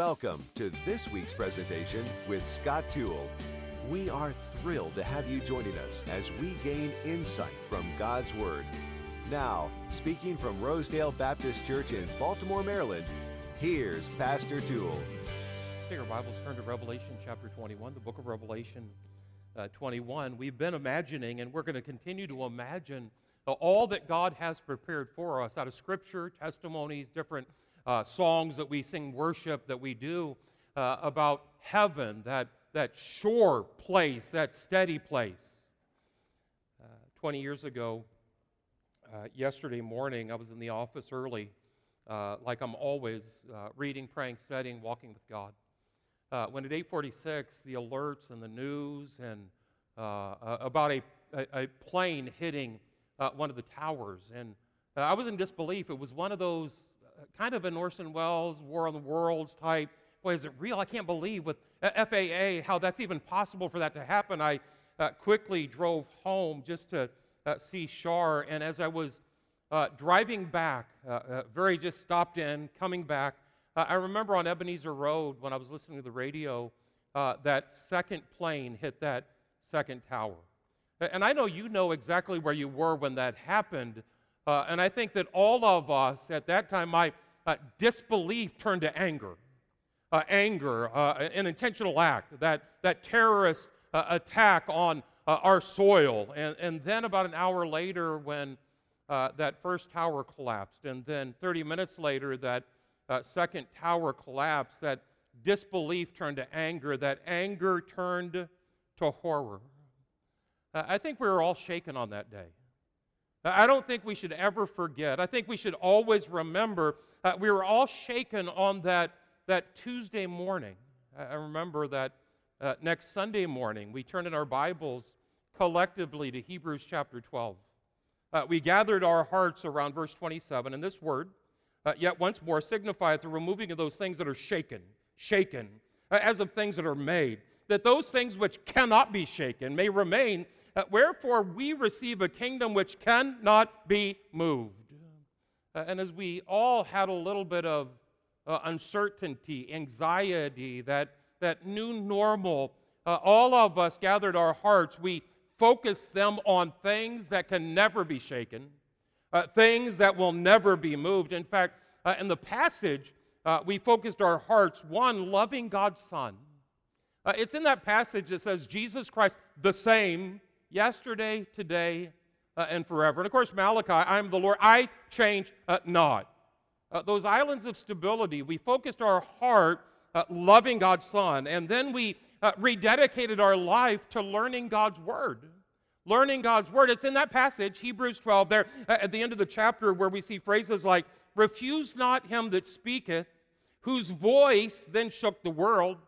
Welcome to this week's presentation with Scott Toole. We are thrilled to have you joining us as we gain insight from God's Word. Now, speaking from Rosedale Baptist Church in Baltimore, Maryland, here's Pastor Toole. Take our Bibles, turn to Revelation chapter 21, the book of Revelation uh, 21. We've been imagining, and we're going to continue to imagine uh, all that God has prepared for us out of Scripture, testimonies, different uh, songs that we sing, worship that we do uh, about heaven, that, that sure place, that steady place. Uh, 20 years ago, uh, yesterday morning, I was in the office early, uh, like I'm always uh, reading, praying, studying, walking with God. when at 8:46, the alerts and the news and about a, a, a, plane hitting one of the towers, and I was in disbelief. It was one of those kind of an Orson Welles War on the Worlds type. Boy, is it real? I can't believe with FAA how that's even possible for that to happen. I uh, quickly drove home just to uh, see Shar, and as I was uh, driving back, uh, uh, very just stopped in, coming back, uh, I remember on Ebenezer Road when I was listening to the radio, that second plane hit that second tower. And I know you know exactly where you were when that happened. Uh, and I think that all of us at that time, my uh, disbelief turned to anger. Uh, anger, uh, an intentional act, that, that terrorist uh, attack on uh, our soil. And, and then about an hour later, when that first tower collapsed, and then 30 minutes later, that second tower collapsed, that disbelief turned to anger, that anger turned to horror. I think we were all shaken on that day. I don't think we should ever forget. I think we should always remember uh, we were all shaken on that, that Tuesday morning. I remember that uh, next Sunday morning, we turned in our Bibles collectively to Hebrews chapter 12. Uh, we gathered our hearts around verse 27, and this word, uh, yet once more, signifieth the removing of those things that are shaken, shaken, uh, as of things that are made, that those things which cannot be shaken may remain uh, wherefore we receive a kingdom which cannot be moved. Uh, and as we all had a little bit of uh, uncertainty, anxiety, that, that new normal, uh, all of us gathered our hearts. We focused them on things that can never be shaken, uh, things that will never be moved. In fact, uh, in the passage, we focused our hearts, one, loving God's Son. it's in that passage that says, Jesus Christ, the same yesterday, today, uh, and forever. And of course, Malachi, I am the Lord, I change uh, not. Uh, those islands of stability, we focused our heart uh, loving God's Son, and then we uh, rededicated our life to learning God's Word. Learning God's Word. It's in that passage, Hebrews 12, there uh, at the end of the chapter, where we see phrases like, Refuse not him that speaketh, whose voice then shook the world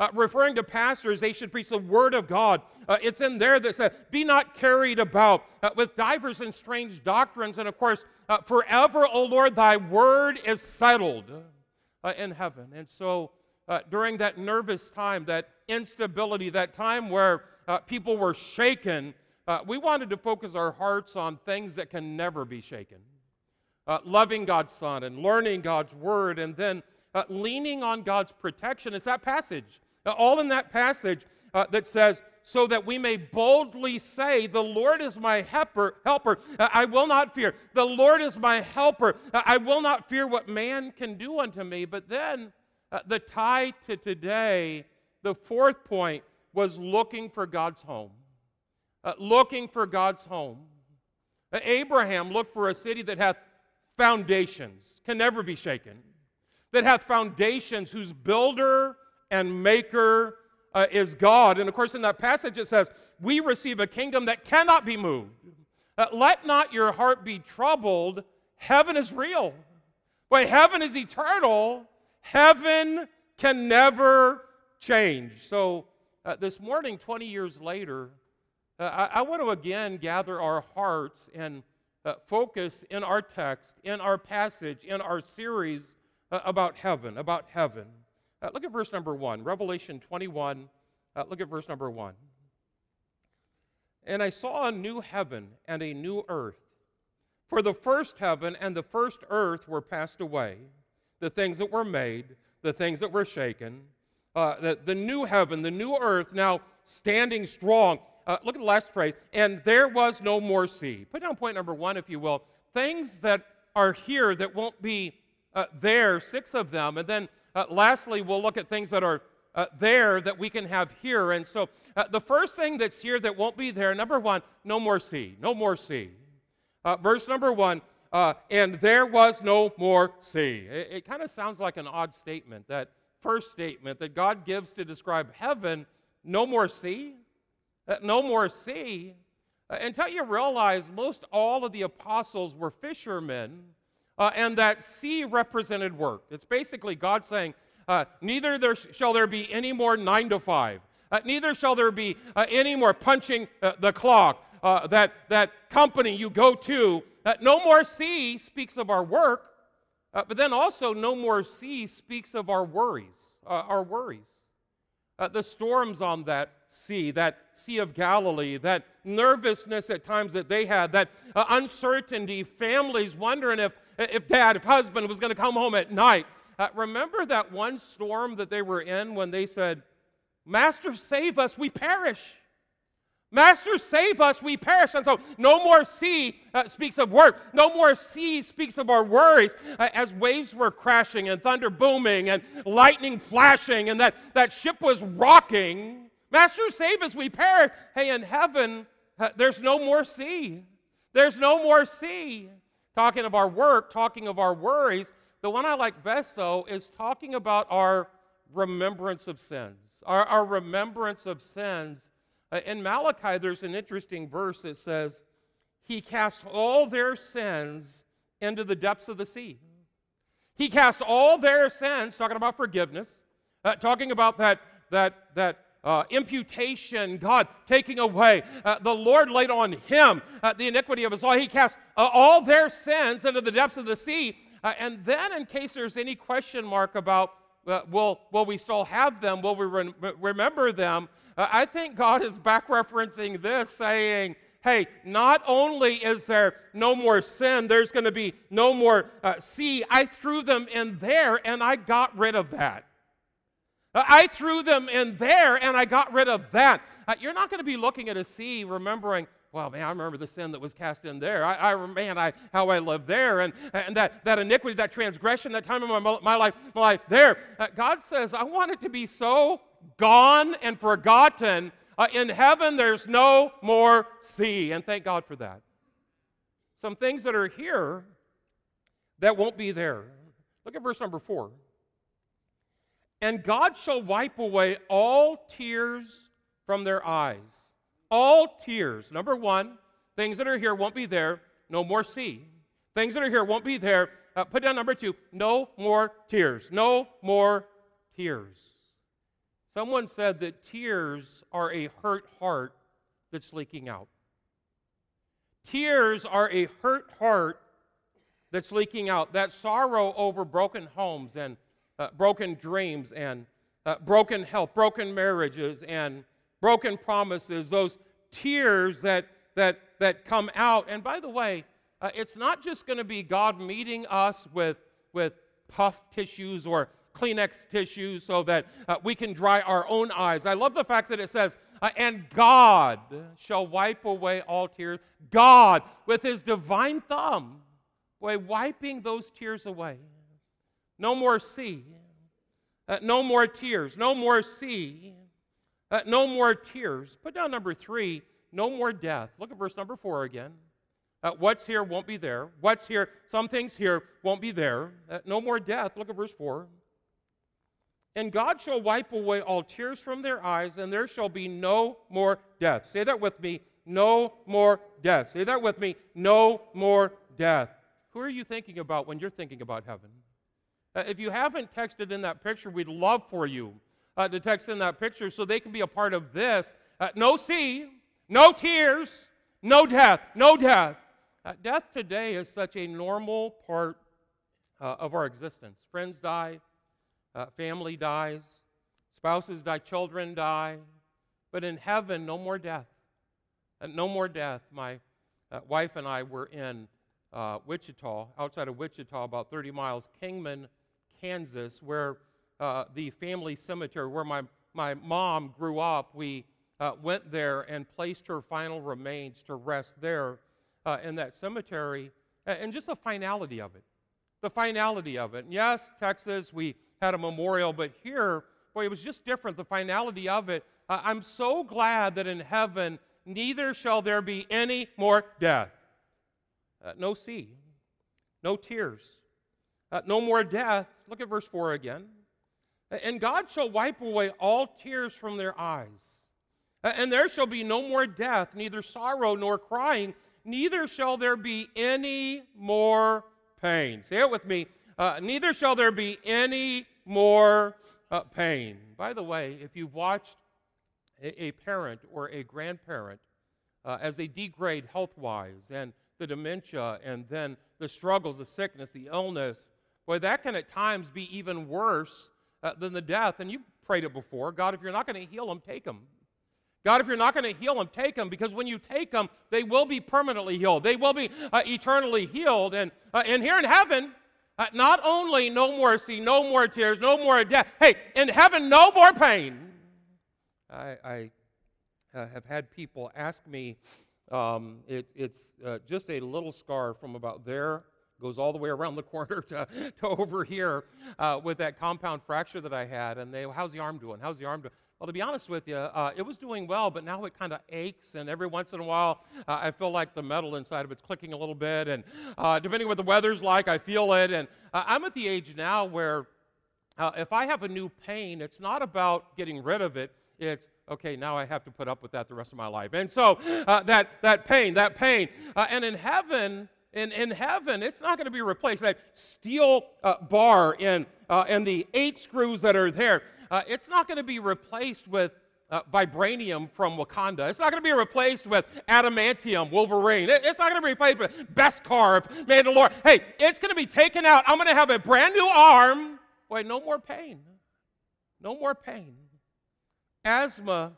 uh, referring to pastors, they should preach the word of God. Uh, it's in there that says, Be not carried about uh, with divers and strange doctrines. And of course, uh, forever, O Lord, thy word is settled uh, in heaven. And so, uh, during that nervous time, that instability, that time where people were shaken, we wanted to focus our hearts on things that can never be shaken. loving God's Son and learning God's word, and then leaning on God's protection. It's that passage all in that passage uh, that says, so that we may boldly say, The Lord is my helper, helper. Uh, I will not fear. The Lord is my helper. Uh, I will not fear what man can do unto me. But then uh, the tie to today, the fourth point was looking for God's home. Uh, looking for God's home. Uh, Abraham looked for a city that hath foundations, can never be shaken, that hath foundations whose builder and maker uh, is God. And of course, in that passage, it says, We receive a kingdom that cannot be moved. Uh, let not your heart be troubled. Heaven is real. Wait, heaven is eternal. Heaven can never change. So, uh, this morning, 20 years later, uh, I, I, want to again gather our hearts and uh, focus in our text, in our passage, in our series uh, about heaven, about heaven. Uh, look at verse number one, Revelation 21. Uh, look at verse number one. And I saw a new heaven and a new earth. For the first heaven and the first earth were passed away. The things that were made, the things that were shaken, uh, the, the new heaven, the new earth now standing strong. Uh, look at the last phrase, and there was no more sea. Put down point number one, if you will. Things that are here that won't be uh, there, six of them. And then uh, lastly, we'll look at things that are uh, there that we can have here. And so uh, the first thing that's here that won't be there, number one, no more sea. No more sea. Uh, verse number one, uh, and there was no more sea. It, it kind of sounds like an odd statement, that first statement that God gives to describe heaven no more sea? Uh, no more sea. Uh, until you realize most all of the apostles were fishermen, uh, and that sea represented work. It's basically God saying, uh, Neither there sh- shall there be any more nine to five, uh, neither shall there be uh, any more punching the clock. that, that company you go to, no more sea speaks of our work, but then also no more sea speaks of our worries, our worries uh, the storms on that sea, that Sea of Galilee, that nervousness at times that they had, that uh, uncertainty, families wondering if, if dad, if husband was going to come home at night. Uh, remember that one storm that they were in when they said, Master, save us, we perish. Master, save us, we perish. And so, no more sea uh, speaks of work. No more sea speaks of our worries. Uh, as waves were crashing and thunder booming and lightning flashing and that, that ship was rocking, Master, save us, we perish. Hey, in heaven, uh, there's no more sea. There's no more sea. Talking of our work, talking of our worries. The one I like best, though, is talking about our remembrance of sins. Our, our remembrance of sins uh, in Malachi, there's an interesting verse that says, He cast all their sins into the depths of the sea. He cast all their sins, talking about forgiveness, uh, talking about that, that, that uh, imputation, God taking away. Uh, the Lord laid on him uh, the iniquity of us all. He cast uh, all their sins into the depths of the sea. Uh, and then, in case there's any question mark about uh, will, will we still have them? Will we re- remember them? I think God is back referencing this, saying, hey, not only is there no more sin, there's going to be no more sea. I threw them in there and I got rid of that. I threw them in there and I got rid of that. Uh, you're not going to be looking at a sea remembering, well, man, I remember the sin that was cast in there. I, I man, I, how I lived there, and, and that, that iniquity, that transgression, that time of my, my life, my life there. Uh, God says, I want it to be so gone and forgotten. Uh, in heaven, there's no more sea, and thank God for that. Some things that are here that won't be there. Look at verse number four. And God shall wipe away all tears from their eyes. All tears. Number one, things that are here won't be there. No more sea. Things that are here won't be there. Uh, put down number two. No more tears. No more tears. Someone said that tears are a hurt heart that's leaking out. Tears are a hurt heart that's leaking out. That sorrow over broken homes and uh, broken dreams and uh, broken health, broken marriages, and broken promises, those tears that, that, that come out. And by the way, uh, it's not just going to be God meeting us with, with puff tissues or Kleenex tissues so that uh, we can dry our own eyes. I love the fact that it says, uh, and God shall wipe away all tears. God, with his divine thumb, boy, wiping those tears away. No more sea. Uh, no more tears. No more sea. Uh, no more tears. Put down number three no more death. Look at verse number four again. Uh, what's here won't be there. What's here, some things here won't be there. Uh, no more death. Look at verse 4. And God shall wipe away all tears from their eyes, and there shall be no more death. Say that with me. No more death. Say that with me. No more death. Who are you thinking about when you're thinking about heaven? Uh, if you haven't texted in that picture, we'd love for you uh, to text in that picture so they can be a part of this. Uh, no sea, no tears, no death, no death. Uh, death today is such a normal part uh, of our existence. Friends die, uh, family dies, spouses die, children die. But in heaven, no more death. No more death. My wife and I were in Wichita, outside of Wichita, about 30 miles, Kingman, Kansas, where uh, the family cemetery where my, my mom grew up. We uh, went there and placed her final remains to rest there uh, in that cemetery. And just the finality of it. The finality of it. And yes, Texas, we had a memorial, but here, boy, it was just different. The finality of it. Uh, I'm so glad that in heaven, neither shall there be any more death. Uh, no sea, no tears, uh, no more death. Look at verse 4 again. And God shall wipe away all tears from their eyes. And there shall be no more death, neither sorrow nor crying, neither shall there be any more pain. Say it with me. Uh, neither shall there be any more uh, pain. By the way, if you've watched a, a parent or a grandparent uh, as they degrade health wise and the dementia and then the struggles, the sickness, the illness, boy, that can at times be even worse uh, than the death. And you've prayed it before God, if you're not going to heal them, take them. God, if you're not going to heal them, take them because when you take them, they will be permanently healed. They will be uh, eternally healed. And, uh, and here in heaven, uh, not only no more sea, no more tears, no more death. Hey, in heaven, no more pain. I, I uh, have had people ask me, um, it, it's uh, just a little scar from about there goes all the way around the corner to, to over here uh, with that compound fracture that I had. And they, how's the arm doing? How's the arm doing? Well, to be honest with you, uh, it was doing well, but now it kind of aches, and every once in a while, uh, I feel like the metal inside of it's clicking a little bit, and uh, depending what the weather's like, I feel it. And uh, I'm at the age now where uh, if I have a new pain, it's not about getting rid of it. It's okay. Now I have to put up with that the rest of my life. And so uh, that that pain, that pain, and in heaven, in, in heaven, it's not going to be replaced. That steel uh, bar and, uh, and the eight screws that are there, uh, it's not going to be replaced with uh, vibranium from Wakanda. It's not going to be replaced with adamantium, Wolverine. It, it's not going to be replaced with Beskar, Mandalore. Hey, it's going to be taken out. I'm going to have a brand new arm. Wait, no more pain. No more pain. Asthma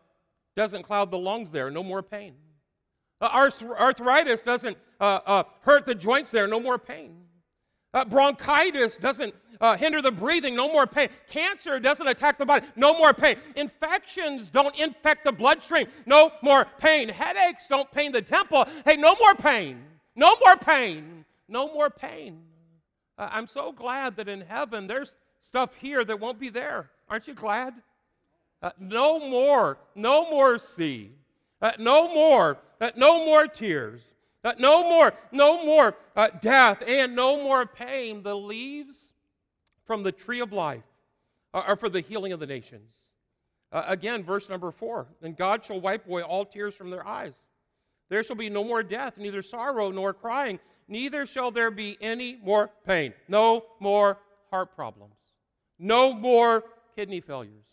doesn't cloud the lungs there. No more pain. Uh, arthritis doesn't uh, uh, hurt the joints there, no more pain. Uh, bronchitis doesn't uh, hinder the breathing, no more pain. Cancer doesn't attack the body, no more pain. Infections don't infect the bloodstream, no more pain. Headaches don't pain the temple, hey, no more pain. No more pain. No more pain. Uh, I'm so glad that in heaven there's stuff here that won't be there. Aren't you glad? no more, no more sea, uh, no more, uh, no more tears. Uh, no more, no more uh, death and no more pain. The leaves from the tree of life are for the healing of the nations. Uh, again, verse number four. And God shall wipe away all tears from their eyes. There shall be no more death, neither sorrow nor crying, neither shall there be any more pain. No more heart problems. No more kidney failures.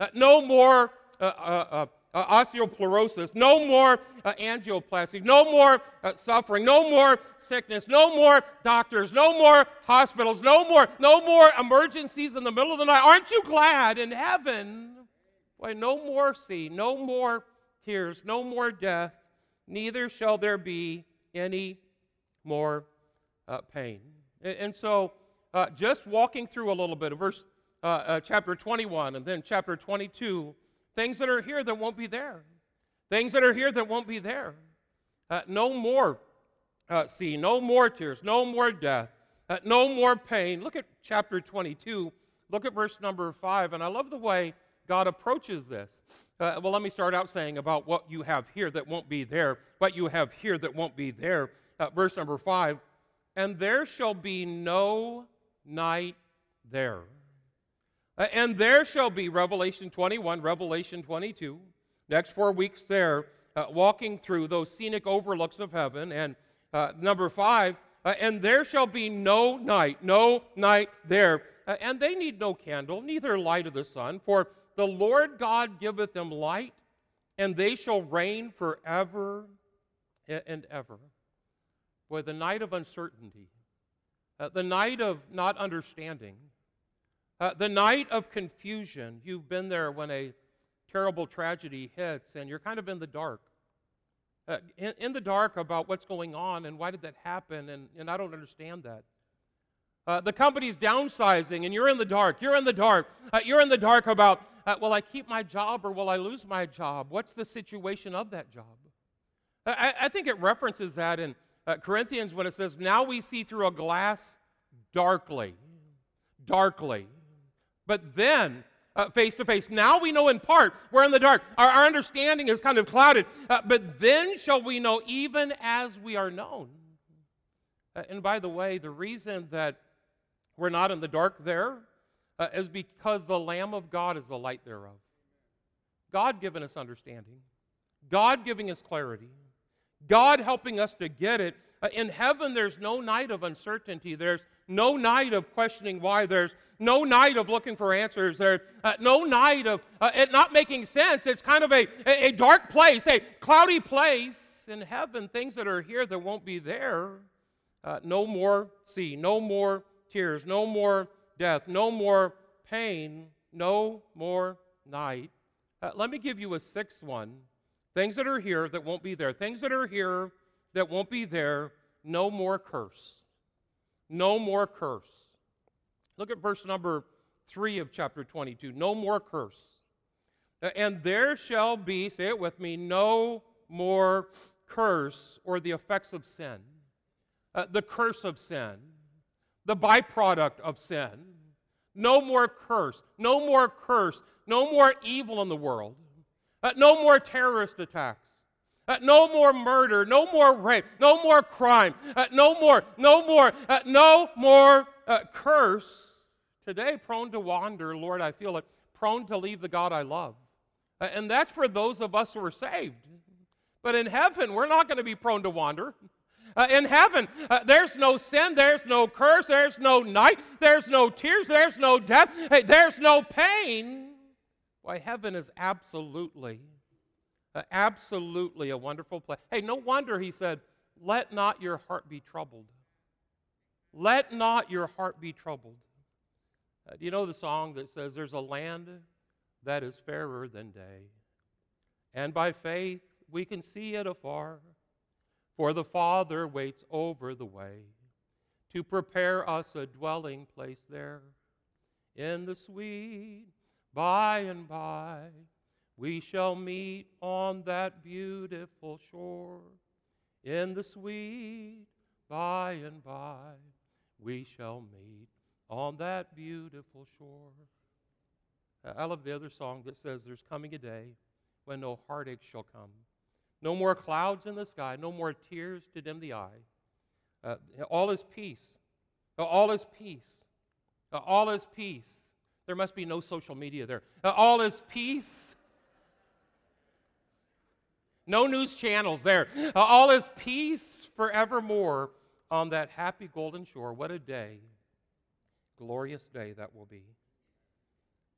Uh, no more uh, uh, uh, osteoporosis, no more uh, angioplasty, no more uh, suffering, no more sickness, no more doctors, no more hospitals, no more, no more emergencies in the middle of the night. Aren't you glad in heaven? Why, no more sea, no more tears, no more death, neither shall there be any more uh, pain. And, and so, uh, just walking through a little bit of verse uh, chapter 21 and then chapter 22 Things that are here that won't be there. Things that are here that won't be there. Uh, no more uh, see, no more tears, no more death, uh, no more pain. Look at chapter 22. Look at verse number 5. And I love the way God approaches this. Uh, well, let me start out saying about what you have here that won't be there, what you have here that won't be there. Uh, verse number 5 And there shall be no night there. Uh, and there shall be Revelation 21, Revelation 22, next four weeks there, uh, walking through those scenic overlooks of heaven. And uh, number five, uh, and there shall be no night, no night there. Uh, and they need no candle, neither light of the sun, for the Lord God giveth them light, and they shall reign forever and ever. Boy, the night of uncertainty, uh, the night of not understanding, uh, the night of confusion, you've been there when a terrible tragedy hits and you're kind of in the dark. Uh, in, in, the dark about what's going on and why did that happen, and, and I don't understand that. Uh, the company's downsizing and you're in the dark. You're in the dark. Uh, you're in the dark about, uh, will I keep my job or will I lose my job? What's the situation of that job? I, I think it references that in uh, Corinthians when it says, Now we see through a glass darkly. Darkly. But then, face to face. Now we know in part. We're in the dark. Our, our understanding is kind of clouded. Uh, but then shall we know even as we are known. Uh, and by the way, the reason that we're not in the dark there uh, is because the Lamb of God is the light thereof. God giving us understanding, God giving us clarity. God helping us to get it. Uh, in heaven, there's no night of uncertainty. There's no night of questioning why. There's no night of looking for answers. There's uh, no night of uh, it not making sense. It's kind of a, a dark place, a cloudy place. In heaven, things that are here that won't be there. Uh, no more sea, no more tears, no more death, no more pain, no more night. Uh, let me give you a sixth one Things that are here that won't be there. Things that are here that won't be there. No more curse. No more curse. Look at verse number 3 of chapter 22. No more curse. And there shall be, say it with me, no more curse or the effects of sin. Uh, the curse of sin. The byproduct of sin. No more curse. No more curse. No more evil in the world. Uh, no more terrorist attacks. Uh, no more murder, no more rape, no more crime, uh, no more, no more, uh, no more uh, curse. Today, prone to wander, Lord, I feel it, prone to leave the God I love. Uh, and that's for those of us who are saved. But in heaven, we're not going to be prone to wander. Uh, in heaven, uh, there's no sin, there's no curse, there's no night, there's no tears, there's no death, hey, there's no pain. Why, heaven is absolutely, absolutely a wonderful place. Hey, no wonder he said, Let not your heart be troubled. Let not your heart be troubled. Uh, do you know the song that says, There's a land that is fairer than day, and by faith we can see it afar, for the Father waits over the way to prepare us a dwelling place there in the sweet by and by we shall meet on that beautiful shore. In the sweet by and by we shall meet on that beautiful shore. I love the other song that says, There's coming a day when no heartache shall come. No more clouds in the sky, no more tears to dim the eye. Uh, all is peace. All is peace. All is peace there must be no social media there. Uh, all is peace. No news channels there. Uh, all is peace forevermore on that happy golden shore. What a day. Glorious day that will be.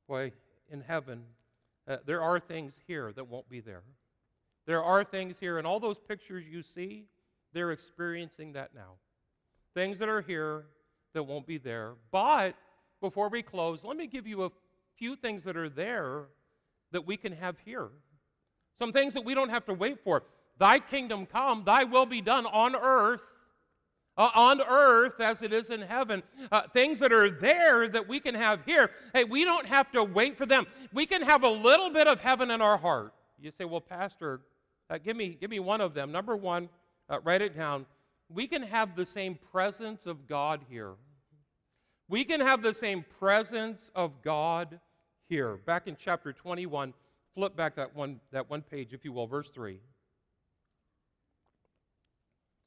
Boy, in heaven, uh, there are things here that won't be there. There are things here, and all those pictures you see, they're experiencing that now. Things that are here that won't be there. But before we close, let me give you a few things that are there that we can have here. Some things that we don't have to wait for. Thy kingdom come, thy will be done on earth, uh, on earth as it is in heaven. Uh, things that are there that we can have here. Hey, we don't have to wait for them. We can have a little bit of heaven in our heart. You say, well, Pastor, uh, give, me, give me one of them. Number one, uh, write it down. We can have the same presence of God here. We can have the same presence of God here. Back in chapter 21, flip back that one, that one page, if you will, verse 3.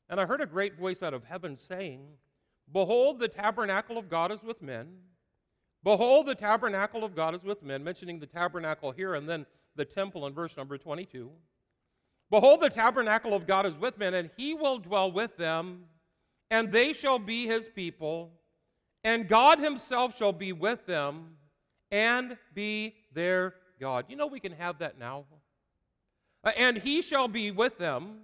And I heard a great voice out of heaven saying, Behold, the tabernacle of God is with men. Behold, the tabernacle of God is with men, mentioning the tabernacle here and then the temple in verse number 22. Behold, the tabernacle of God is with men, and he will dwell with them, and they shall be his people and God Himself shall be with them and be their God. You know, we can have that now. Uh, and He shall be with them,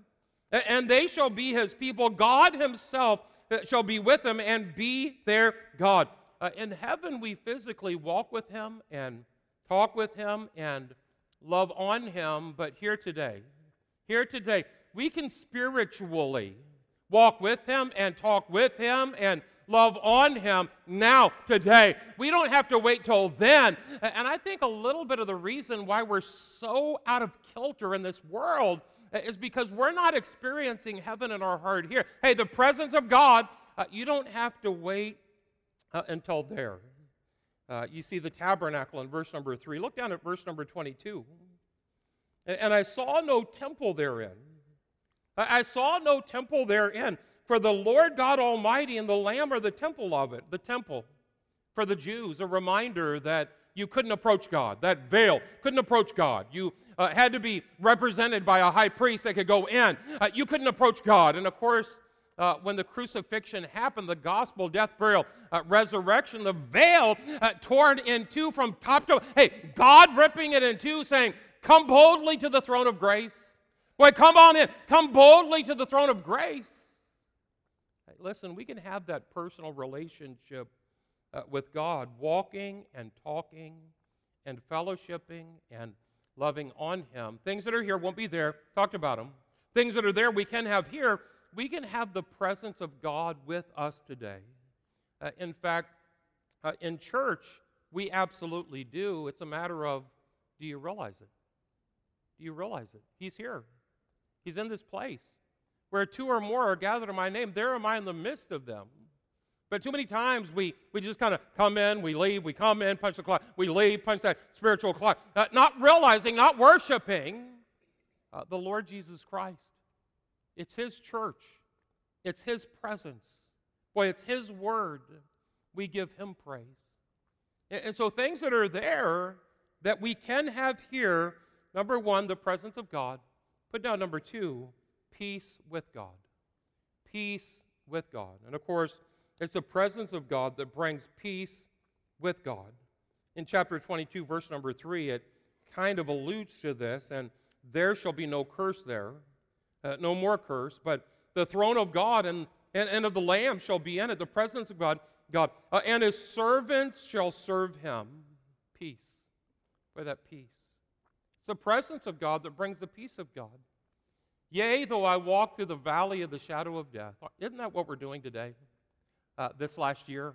and they shall be His people. God Himself uh, shall be with them and be their God. Uh, in heaven, we physically walk with Him and talk with Him and love on Him, but here today, here today, we can spiritually walk with Him and talk with Him and love on Him now, today. We don't have to wait till then. And I think a little bit of the reason why we're so out of kilter in this world is because we're not experiencing heaven in our heart here. Hey, the presence of God, uh, you don't have to wait uh, until there. Uh, you see the tabernacle in verse number three. Look down at verse number 22. And I saw no temple therein. I saw no temple therein. For the Lord God Almighty and the Lamb are the temple of it, the temple. For the Jews, a reminder that you couldn't approach God. That veil couldn't approach God. You uh, had to be represented by a high priest that could go in. Uh, you couldn't approach God. And of course, uh, when the crucifixion happened, the gospel, death, burial, uh, resurrection, the veil uh, torn in two from top to hey, God ripping it in two, saying, "Come boldly to the throne of grace." Boy, come on in. Come boldly to the throne of grace. Listen, we can have that personal relationship uh, with God, walking and talking and fellowshipping and loving on Him. Things that are here won't be there. Talked about them. Things that are there we can have here we can have the presence of God with us today. Uh, in fact, uh, in church, we absolutely do. It's a matter of do you realize it? Do you realize it? He's here, He's in this place. Where two or more are gathered in my name, there am I in the midst of them. But too many times we, we just kind of come in, we leave, we come in, punch the clock, we leave, punch that spiritual clock, uh, not realizing, not worshiping uh, the Lord Jesus Christ. It's His church, it's His presence. Boy, it's His word. We give Him praise. And so, things that are there that we can have here number one, the presence of God. Put down number two, peace with God. Peace with God. And of course, it's the presence of God that brings peace with God. In chapter 22, verse number 3, it kind of alludes to this, and there shall be no curse there uh, no more curse, but the throne of God and, and, and of the Lamb shall be in it, the presence of God, God, uh, and his servants shall serve him. Peace. By that peace. It's the presence of God that brings the peace of God. Yea, though I walk through the valley of the shadow of death. Isn't that what we're doing today? Uh, this last year?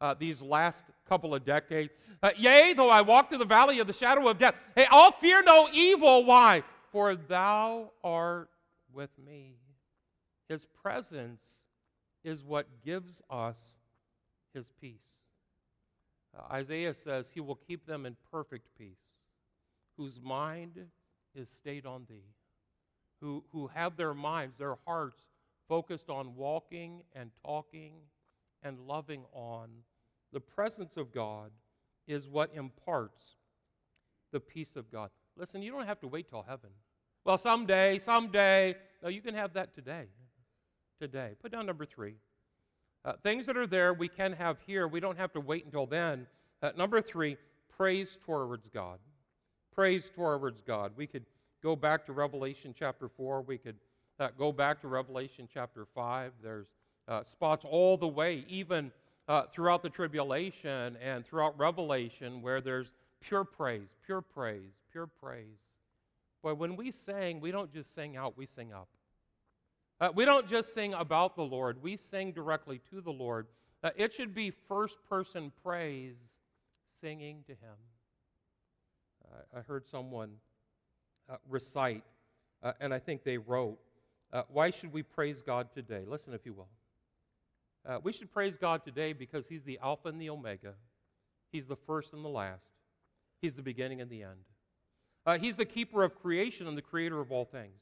Uh, these last couple of decades. Uh, yea, though I walk through the valley of the shadow of death. Hey, I'll fear no evil. Why? For thou art with me. His presence is what gives us his peace. Uh, Isaiah says, He will keep them in perfect peace, whose mind is stayed on thee, who, who have their minds, their hearts focused on walking and talking and loving on. The presence of God is what imparts the peace of God. Listen, you don't have to wait till heaven. Well, someday, someday. No, you can have that today. Today. Put down number three. Uh, things that are there we can have here. We don't have to wait until then. Uh, number three, praise towards God. Praise towards God. We could go back to Revelation chapter 4. We could uh, go back to Revelation chapter 5. There's uh, spots all the way, even uh, throughout the tribulation and throughout Revelation, where there's pure praise, pure praise, pure praise. Boy, when we sing, we don't just sing out, we sing up. Uh, we don't just sing about the Lord, we sing directly to the Lord. Uh, it should be first person praise, singing to Him. Uh, I heard someone uh, recite, uh, and I think they wrote, uh, Why should we praise God today? Listen, if you will. we should praise God today because He's the Alpha and the Omega, He's the first and the last, He's the beginning and the end. Uh, he's the keeper of creation and the creator of all things.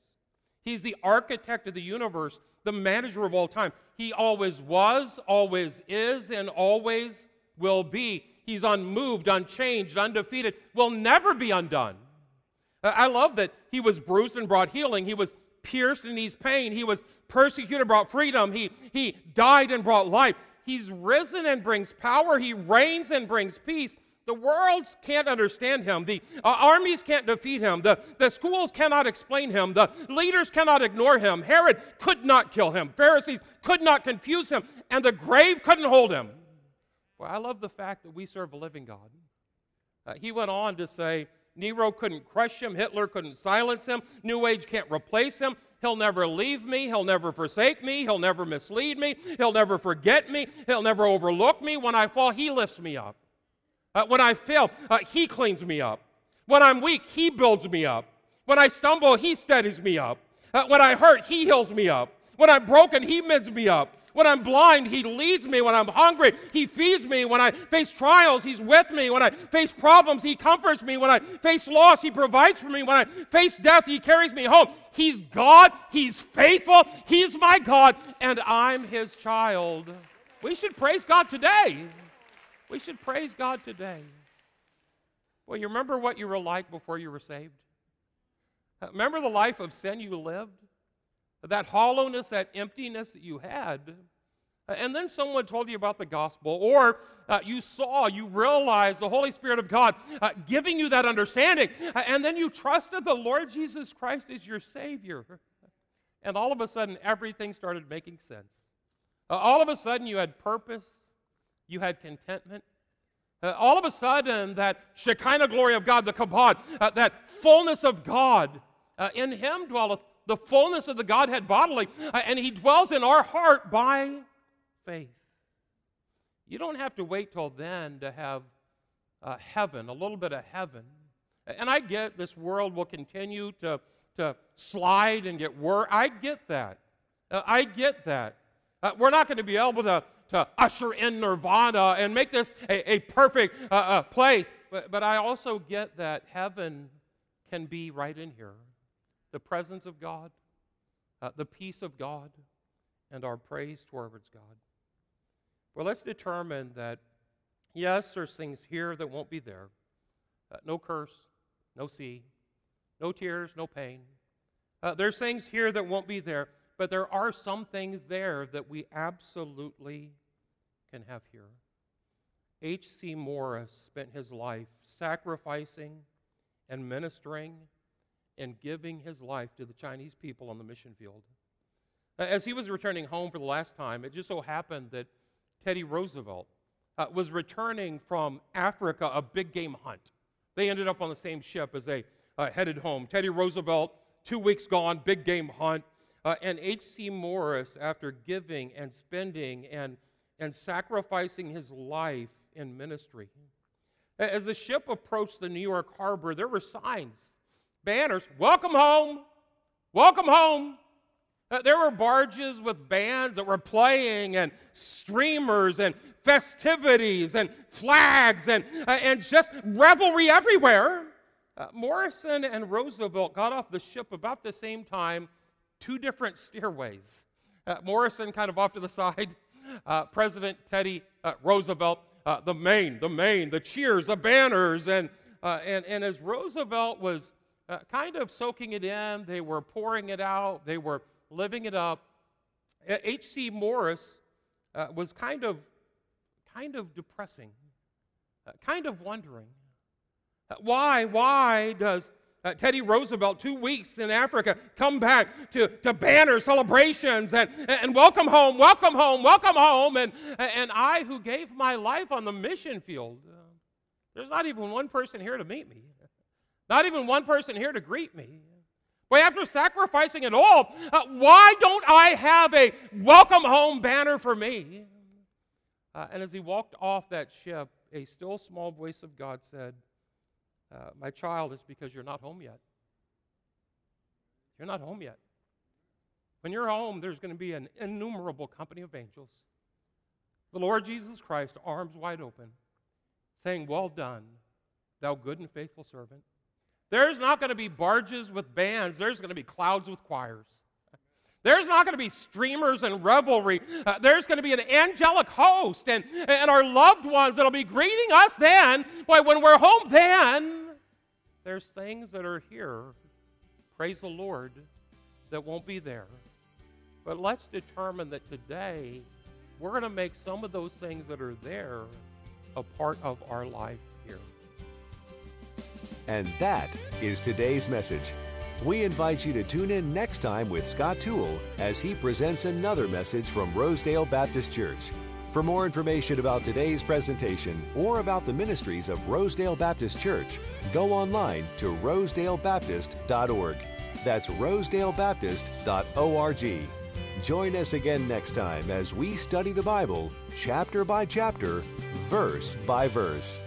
He's the architect of the universe, the manager of all time. He always was, always is, and always will be. He's unmoved, unchanged, undefeated, will never be undone. Uh, I love that he was bruised and brought healing. He was pierced and he's pain. He was persecuted, and brought freedom. He, he died and brought life. He's risen and brings power. He reigns and brings peace. The worlds can't understand him. The uh, armies can't defeat him. The, the schools cannot explain him. The leaders cannot ignore him. Herod could not kill him. Pharisees could not confuse him. And the grave couldn't hold him. Well, I love the fact that we serve a living God. Uh, he went on to say, Nero couldn't crush him. Hitler couldn't silence him. New Age can't replace him. He'll never leave me. He'll never forsake me. He'll never mislead me. He'll never forget me. He'll never overlook me. When I fall, He lifts me up. Uh, when I fail, uh, He cleans me up. When I'm weak, He builds me up. When I stumble, He steadies me up. Uh, when I hurt, He heals me up. When I'm broken, He mends me up. When I'm blind, He leads me. When I'm hungry, He feeds me. When I face trials, He's with me. When I face problems, He comforts me. When I face loss, He provides for me. When I face death, He carries me home. He's God. He's faithful. He's my God, and I'm His child. We should praise God today. We should praise God today. Well, you remember what you were like before you were saved? Remember the life of sin you lived? That hollowness, that emptiness that you had. And then someone told you about the gospel, or uh, you saw, you realized the Holy Spirit of God uh, giving you that understanding, uh, and then you trusted the Lord Jesus Christ as your Savior. And all of a sudden, everything started making sense. Uh, all of a sudden, you had purpose, you had contentment. Uh, all of a sudden, that Shekinah glory of God, the kabod, uh, that fullness of God, in Him dwelleth the fullness of the Godhead bodily, uh, and He dwells in our heart by faith. You don't have to wait till then to have uh, heaven, a little bit of heaven. And I get this world will continue to, to slide and get worse. I get that. Uh, I get that. Uh, we're not going to be able to, to usher in nirvana and make this a, a perfect uh, uh, place. But, but I also get that heaven can be right in here the presence of God, uh, the peace of God, and our praise towards God. Well, let's determine that, yes, there's things here that won't be there. Uh, no curse, no sea, no tears, no pain. Uh, there's things here that won't be there, but there are some things there that we absolutely can have here. H.C. Morris spent his life sacrificing and ministering and giving his life to the Chinese people on the mission field. As he was returning home for the last time, it just so happened that Teddy Roosevelt uh, was returning from Africa, a big game hunt. They ended up on the same ship as they uh, headed home. Teddy Roosevelt, two weeks gone, big game hunt. Uh, and H.C. Morris, after giving and spending and, and sacrificing his life in ministry. As the ship approached the New York harbor, there were signs banners welcome home, welcome home. Uh, there were barges with bands that were playing, and streamers, and festivities, and flags, and, uh, and just revelry everywhere. Uh, Morrison and Roosevelt got off the ship about the same time, two different stairways. Uh, Morrison kind of off to the side, uh, President Teddy uh, Roosevelt, the main, the main, the cheers, the banners, and, and, and as Roosevelt was uh, kind of soaking it in. They were pouring it out. They were living it up. H.C. Morris uh, was kind of, kind of depressing, uh, kind of wondering uh, why, why does uh, Teddy Roosevelt, two weeks in Africa, come back to, to banner celebrations and, and welcome home, welcome home, welcome home. And, and I, who gave my life on the mission field, uh, there's not even one person here to meet me. Not even one person here to greet me. Boy, after sacrificing it all, uh, why don't I have a welcome home banner for me? Uh, and as he walked off that ship, a still small voice of God said, uh, My child, it's because you're not home yet. You're not home yet. When you're home, there's going to be an innumerable company of angels. The Lord Jesus Christ, arms wide open, saying, Well done, thou good and faithful servant. There's not going to be barges with bands, there's going to be clouds with choirs. There's not going to be streamers and revelry. Uh, there's going to be an angelic host and, and our loved ones that'll be greeting us then. Boy, when we're home then, there's things that are here, praise the Lord, that won't be there. But let's determine that today we're going to make some of those things that are there a part of our life. And that is today's message. We invite you to tune in next time with Scott Toole as he presents another message from Rosedale Baptist Church. For more information about today's presentation or about the ministries of Rosedale Baptist Church, go online to rosedalebaptist.org. That's rosedalebaptist.org. Join us again next time as we study the Bible chapter by chapter, verse by verse.